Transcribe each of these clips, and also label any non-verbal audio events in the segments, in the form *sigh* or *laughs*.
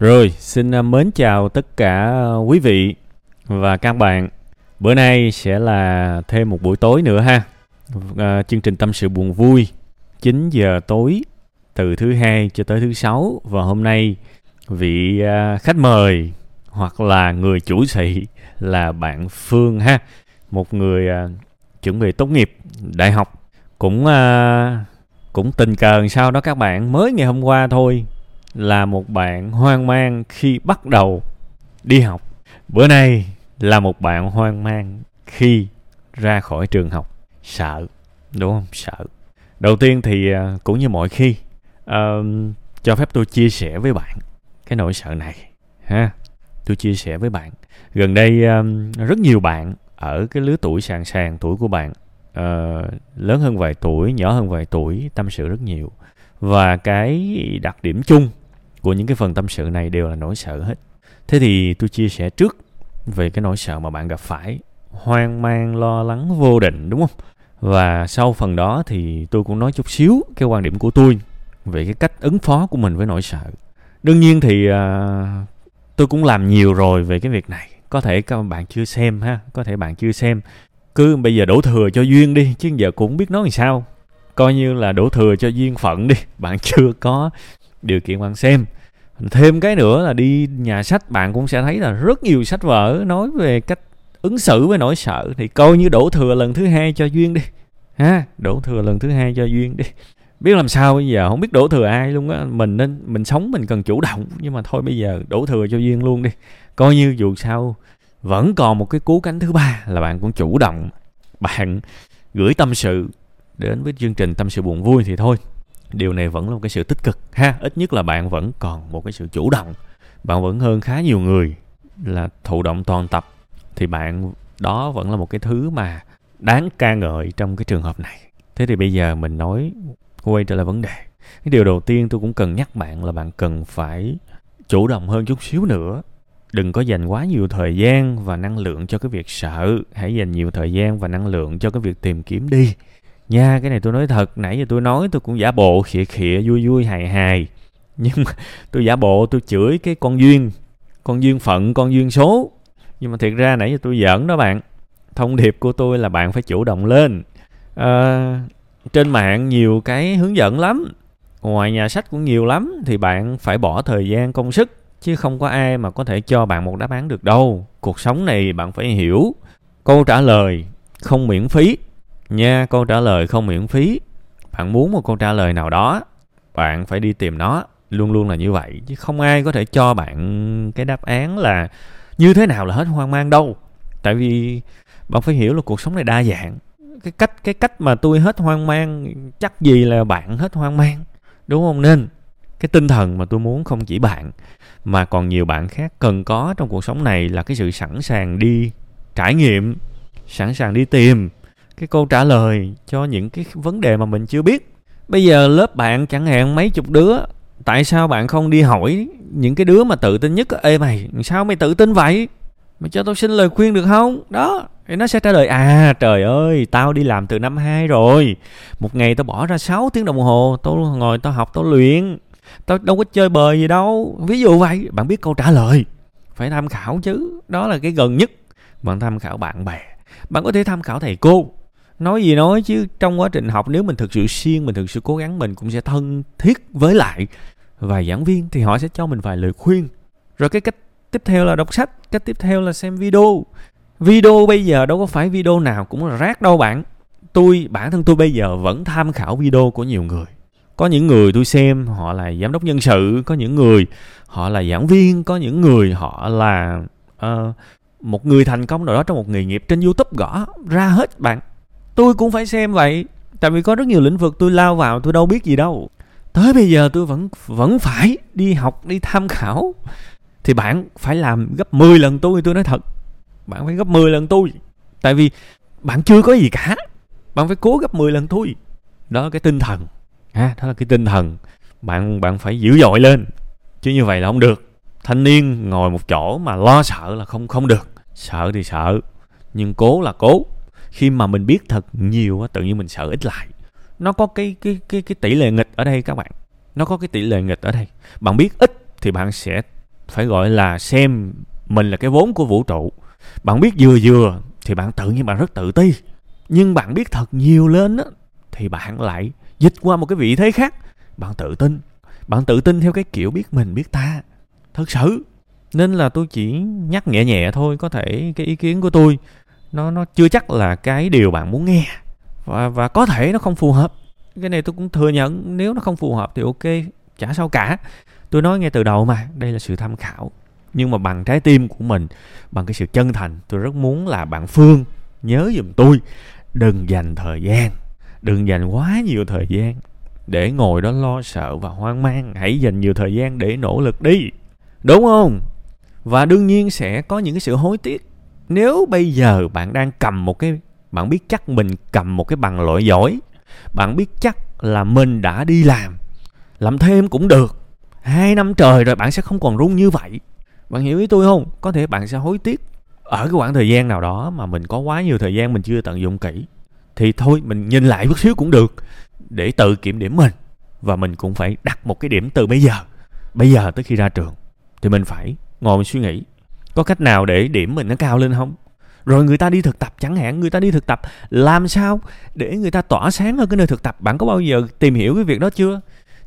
Rồi, xin à, mến chào tất cả à, quý vị và các bạn. Bữa nay sẽ là thêm một buổi tối nữa ha. À, chương trình tâm sự buồn vui 9 giờ tối từ thứ hai cho tới thứ sáu. Và hôm nay vị à, khách mời hoặc là người chủ sĩ là bạn Phương ha, một người à, chuẩn bị tốt nghiệp đại học. Cũng à, cũng tình cờ sao đó các bạn. Mới ngày hôm qua thôi là một bạn hoang mang khi bắt đầu đi học. Bữa nay là một bạn hoang mang khi ra khỏi trường học. Sợ đúng không? Sợ. Đầu tiên thì à, cũng như mọi khi uh, cho phép tôi chia sẻ với bạn cái nỗi sợ này ha? Tôi chia sẻ với bạn. Gần đây um, rất nhiều bạn ở cái lứa tuổi sàng sàng tuổi của bạn uh, lớn hơn vài tuổi nhỏ hơn vài tuổi tâm sự rất nhiều. Và cái đặc điểm chung của những cái phần tâm sự này đều là nỗi sợ hết. Thế thì tôi chia sẻ trước về cái nỗi sợ mà bạn gặp phải. Hoang mang lo lắng vô định đúng không? Và sau phần đó thì tôi cũng nói chút xíu cái quan điểm của tôi về cái cách ứng phó của mình với nỗi sợ. Đương nhiên thì uh, tôi cũng làm nhiều rồi về cái việc này. Có thể các bạn chưa xem ha có thể bạn chưa xem. Cứ bây giờ đổ thừa cho duyên đi chứ giờ cũng biết nói làm sao. Coi như là đổ thừa cho duyên phận đi bạn *laughs* chưa có điều kiện bạn xem thêm cái nữa là đi nhà sách, bạn cũng sẽ thấy là rất nhiều sách vở nói về cách ứng xử với nỗi sợ. Thì coi như đổ thừa lần thứ hai cho duyên đi. Ha, đổ thừa lần thứ hai cho duyên đi. Biết làm sao bây giờ? Không biết đổ thừa ai luôn á. Mình nên, mình sống mình cần chủ động. Nhưng mà thôi bây giờ đổ thừa cho duyên luôn đi. Coi như dù sao, vẫn còn một cái cú cánh thứ ba là bạn cũng chủ động. Bạn gửi tâm sự đến với chương trình tâm sự buồn vui thì thôi điều này vẫn là một cái sự tích cực, ha. Ít nhất là bạn vẫn còn một cái sự chủ động. Bạn vẫn hơn khá nhiều người là thụ động toàn tập. Thì bạn, đó vẫn là một cái thứ mà đáng ca ngợi trong cái trường hợp này. Thế thì bây giờ mình nói quay trở lại vấn đề. Cái điều đầu tiên tôi cũng cần nhắc bạn là bạn cần phải chủ động hơn chút xíu nữa. Đừng có dành quá nhiều thời gian và năng lượng cho cái việc sợ. Hãy dành nhiều thời gian và năng lượng cho cái việc tìm kiếm đi nha cái này tôi nói thật nãy giờ tôi nói tôi cũng giả bộ khịa khịa vui vui hài hài. *laughs* Nhưng mà tôi giả bộ tôi chửi cái con duyên con duyên phận con duyên số. Nhưng mà thiệt ra nãy giờ tôi giỡn đó bạn. Thông điệp của tôi là bạn phải chủ động lên. À, trên mạng nhiều cái hướng dẫn lắm. Ngoài nhà sách cũng nhiều lắm thì bạn phải bỏ thời gian công sức chứ không có ai mà có thể cho bạn một đáp án được đâu. Cuộc sống này bạn phải hiểu. Câu trả lời không miễn phí nha câu trả lời không miễn phí. Bạn muốn một câu trả lời nào đó, bạn phải đi tìm nó. Luôn luôn là như vậy, chứ không ai có thể cho bạn cái đáp án là như thế nào là hết hoang mang đâu. Tại vì bạn phải hiểu là cuộc sống này đa dạng. Cái cách cái cách mà tôi hết hoang mang, chắc gì là bạn hết hoang mang, đúng không nên cái tinh thần mà tôi muốn không chỉ bạn, mà còn nhiều bạn khác cần có trong cuộc sống này là cái sự sẵn sàng đi trải nghiệm, sẵn sàng đi tìm cái câu trả lời cho những cái vấn đề mà mình chưa biết. Bây giờ lớp bạn chẳng hạn mấy chục đứa, tại sao bạn không đi hỏi những cái đứa mà tự tin nhất? Ê mày sao mày tự tin vậy? Mày cho tao xin lời khuyên được không? Đó, thì nó sẽ trả lời à trời ơi, tao đi làm từ năm 2 rồi. Một ngày tao bỏ ra 6 tiếng đồng hồ, tao ngồi tao học, tao luyện. Tao đâu có chơi bời gì đâu. Ví dụ vậy, bạn biết câu trả lời. Phải tham khảo chứ, đó là cái gần nhất. Bạn tham khảo bạn bè. Bạn có thể tham khảo thầy cô nói gì nói chứ trong quá trình học nếu mình thực sự siêng mình thực sự cố gắng mình cũng sẽ thân thiết với lại vài giảng viên thì họ sẽ cho mình vài lời khuyên. Rồi cái cách tiếp theo là đọc sách cách tiếp theo là xem video. Video bây giờ đâu có phải video nào cũng là rác đâu bạn. Tôi bản thân tôi bây giờ vẫn tham khảo video của nhiều người. Có những người tôi xem họ là giám đốc nhân sự có những người họ là giảng viên có những người họ là uh, một người thành công nào đó trong một nghề nghiệp trên youtube gõ ra hết bạn tôi cũng phải xem vậy, tại vì có rất nhiều lĩnh vực tôi lao vào tôi đâu biết gì đâu. Tới bây giờ tôi vẫn vẫn phải đi học, đi tham khảo. Thì bạn phải làm gấp 10 lần tôi tôi nói thật. Bạn phải gấp 10 lần tôi, tại vì bạn chưa có gì cả. Bạn phải cố gấp 10 lần tôi. Đó là cái tinh thần. Ha đó là cái tinh thần. Bạn bạn phải dữ dội lên. Chứ như vậy là không được. Thanh niên ngồi một chỗ mà lo sợ là không không được. Sợ thì sợ, nhưng cố là cố khi mà mình biết thật nhiều tự nhiên mình sợ ít lại. Nó có cái cái cái cái tỷ lệ nghịch ở đây các bạn. Nó có cái tỷ lệ nghịch ở đây. Bạn biết ít thì bạn sẽ phải gọi là xem mình là cái vốn của vũ trụ. Bạn biết vừa vừa thì bạn tự nhiên bạn rất tự ti. Nhưng bạn biết thật nhiều lên á, thì bạn lại dịch qua một cái vị thế khác. Bạn tự tin. Bạn tự tin theo cái kiểu biết mình, biết ta. Thật sự. Nên là tôi chỉ nhắc nhẹ nhẹ thôi, có thể cái ý kiến của tôi nó nó chưa chắc là cái điều bạn muốn nghe. Và và có thể nó không phù hợp. Cái này tôi cũng thừa nhận, nếu nó không phù hợp thì ok, chả sao cả. Tôi nói ngay từ đầu mà, đây là sự tham khảo. Nhưng mà bằng trái tim của mình, bằng cái sự chân thành, tôi rất muốn là bạn phương nhớ giùm tôi, đừng dành thời gian, đừng dành quá nhiều thời gian để ngồi đó lo sợ và hoang mang. Hãy dành nhiều thời gian để nỗ lực đi. Đúng không? Và đương nhiên sẽ có những cái sự hối tiếc nếu bây giờ bạn đang cầm một cái, bạn biết chắc mình cầm một cái bằng loại giỏi, bạn biết chắc là mình đã đi làm làm thêm cũng được. Hai năm trời rồi bạn sẽ không còn run như vậy. Bạn hiểu ý tôi không? Có thể bạn sẽ hối tiếc ở cái khoảng thời gian nào đó mà mình có quá nhiều thời gian mình chưa tận dụng kỹ, thì thôi mình nhìn lại chút xíu cũng được, để tự kiểm điểm mình, và mình cũng phải đặt một cái điểm từ bây giờ. Bây giờ tới khi ra trường, thì mình phải ngồi mình suy nghĩ có cách nào để điểm mình nó cao lên không? Rồi người ta đi thực tập chẳng hạn, người ta đi thực tập làm sao để người ta tỏa sáng ở cái nơi thực tập? Bạn có bao giờ tìm hiểu cái việc đó chưa?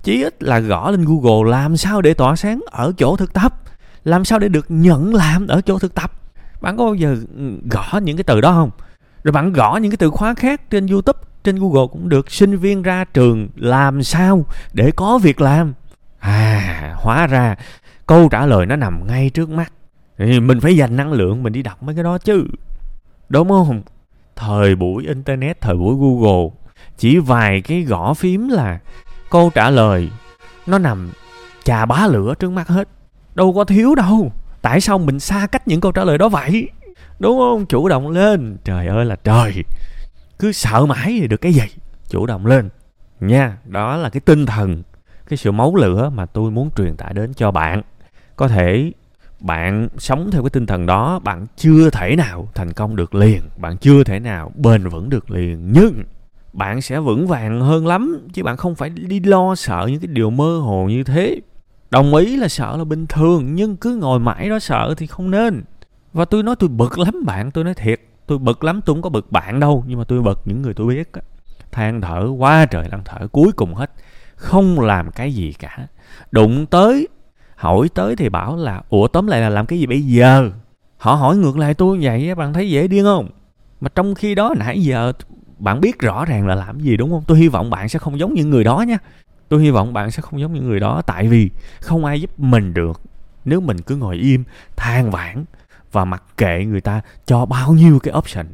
Chí ít là gõ lên google làm sao để tỏa sáng ở chỗ thực tập, làm sao để được nhận làm ở chỗ thực tập. Bạn có bao giờ ừ, gõ những cái từ đó không? Rồi bạn gõ những cái từ khóa khác trên youtube, trên google cũng được. Sinh viên ra trường làm sao để có việc làm? À hóa ra câu trả lời nó nằm ngay trước mắt thì mình phải dành năng lượng mình đi đọc mấy cái đó chứ. Đúng không? Thời buổi internet, thời buổi google, chỉ vài cái gõ phím là câu trả lời, nó nằm chà bá lửa trước mắt hết. Đâu có thiếu đâu. Tại sao mình xa cách những câu trả lời đó vậy? Đúng không? Chủ động lên. Trời ơi là trời. Cứ sợ mãi thì được cái gì? Chủ động lên. Nha, đó là cái tinh thần, cái sự máu lửa mà tôi muốn truyền tải đến cho bạn. Có thể bạn sống theo cái tinh thần đó, bạn chưa thể nào thành công được liền, bạn chưa thể nào bền vững được liền. Nhưng bạn sẽ vững vàng hơn lắm, chứ bạn không phải đi lo sợ những cái điều mơ hồ như thế. Đồng ý là sợ là bình thường, nhưng cứ ngồi mãi đó sợ thì không nên. Và tôi nói tôi bực lắm bạn, tôi nói thiệt, tôi bực lắm tôi không có bực bạn đâu, nhưng mà tôi bực những người tôi biết than thở quá trời, than thở cuối cùng hết, không làm cái gì cả. Đụng tới hỏi tới thì bảo là, ủa, tóm lại là làm cái gì bây giờ? Họ hỏi ngược lại, tôi vậy bạn thấy dễ điên không? Mà trong khi đó nãy giờ bạn biết rõ ràng là làm gì, đúng không? Tôi hy vọng bạn sẽ không giống những người đó nha. Tôi hy vọng bạn sẽ không giống những người đó, tại vì không ai giúp mình được nếu mình cứ ngồi im, than vãn và mặc kệ người ta cho bao nhiêu cái option,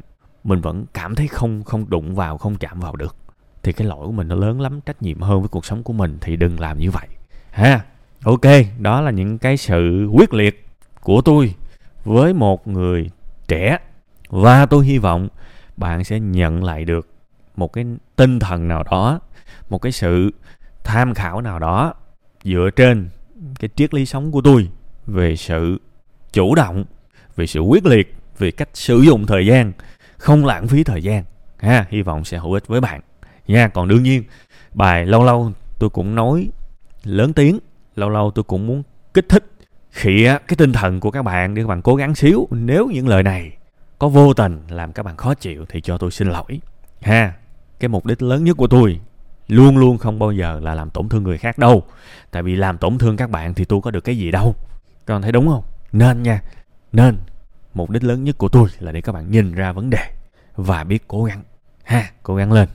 mình vẫn cảm thấy không không đụng vào, không chạm vào được. Thì cái lỗi của mình nó lớn lắm, trách nhiệm hơn với cuộc sống của mình thì đừng làm như vậy, ha? Ok, đó là những cái sự quyết liệt của tôi với một người trẻ. Và tôi hy vọng bạn sẽ nhận lại được một cái tinh thần nào đó, một cái sự tham khảo nào đó dựa trên cái triết lý sống của tôi về sự chủ động, về sự quyết liệt, về cách sử dụng thời gian, không lãng phí thời gian. Ha, hy vọng sẽ hữu ích với bạn. Nha, còn đương nhiên, bài lâu lâu tôi cũng nói lớn tiếng lâu lâu tôi cũng muốn kích thích khịa cái tinh thần của các bạn để các bạn cố gắng xíu. Nếu những lời này có vô tình làm các bạn khó chịu thì cho tôi xin lỗi. Ha, cái mục đích lớn nhất của tôi luôn luôn không bao giờ là làm tổn thương người khác đâu. Tại vì làm tổn thương các bạn thì tôi có được cái gì đâu. Các bạn thấy đúng không? Nên nha. Nên, mục đích lớn nhất của tôi là để các bạn nhìn ra vấn đề và biết cố gắng. Ha, cố gắng lên.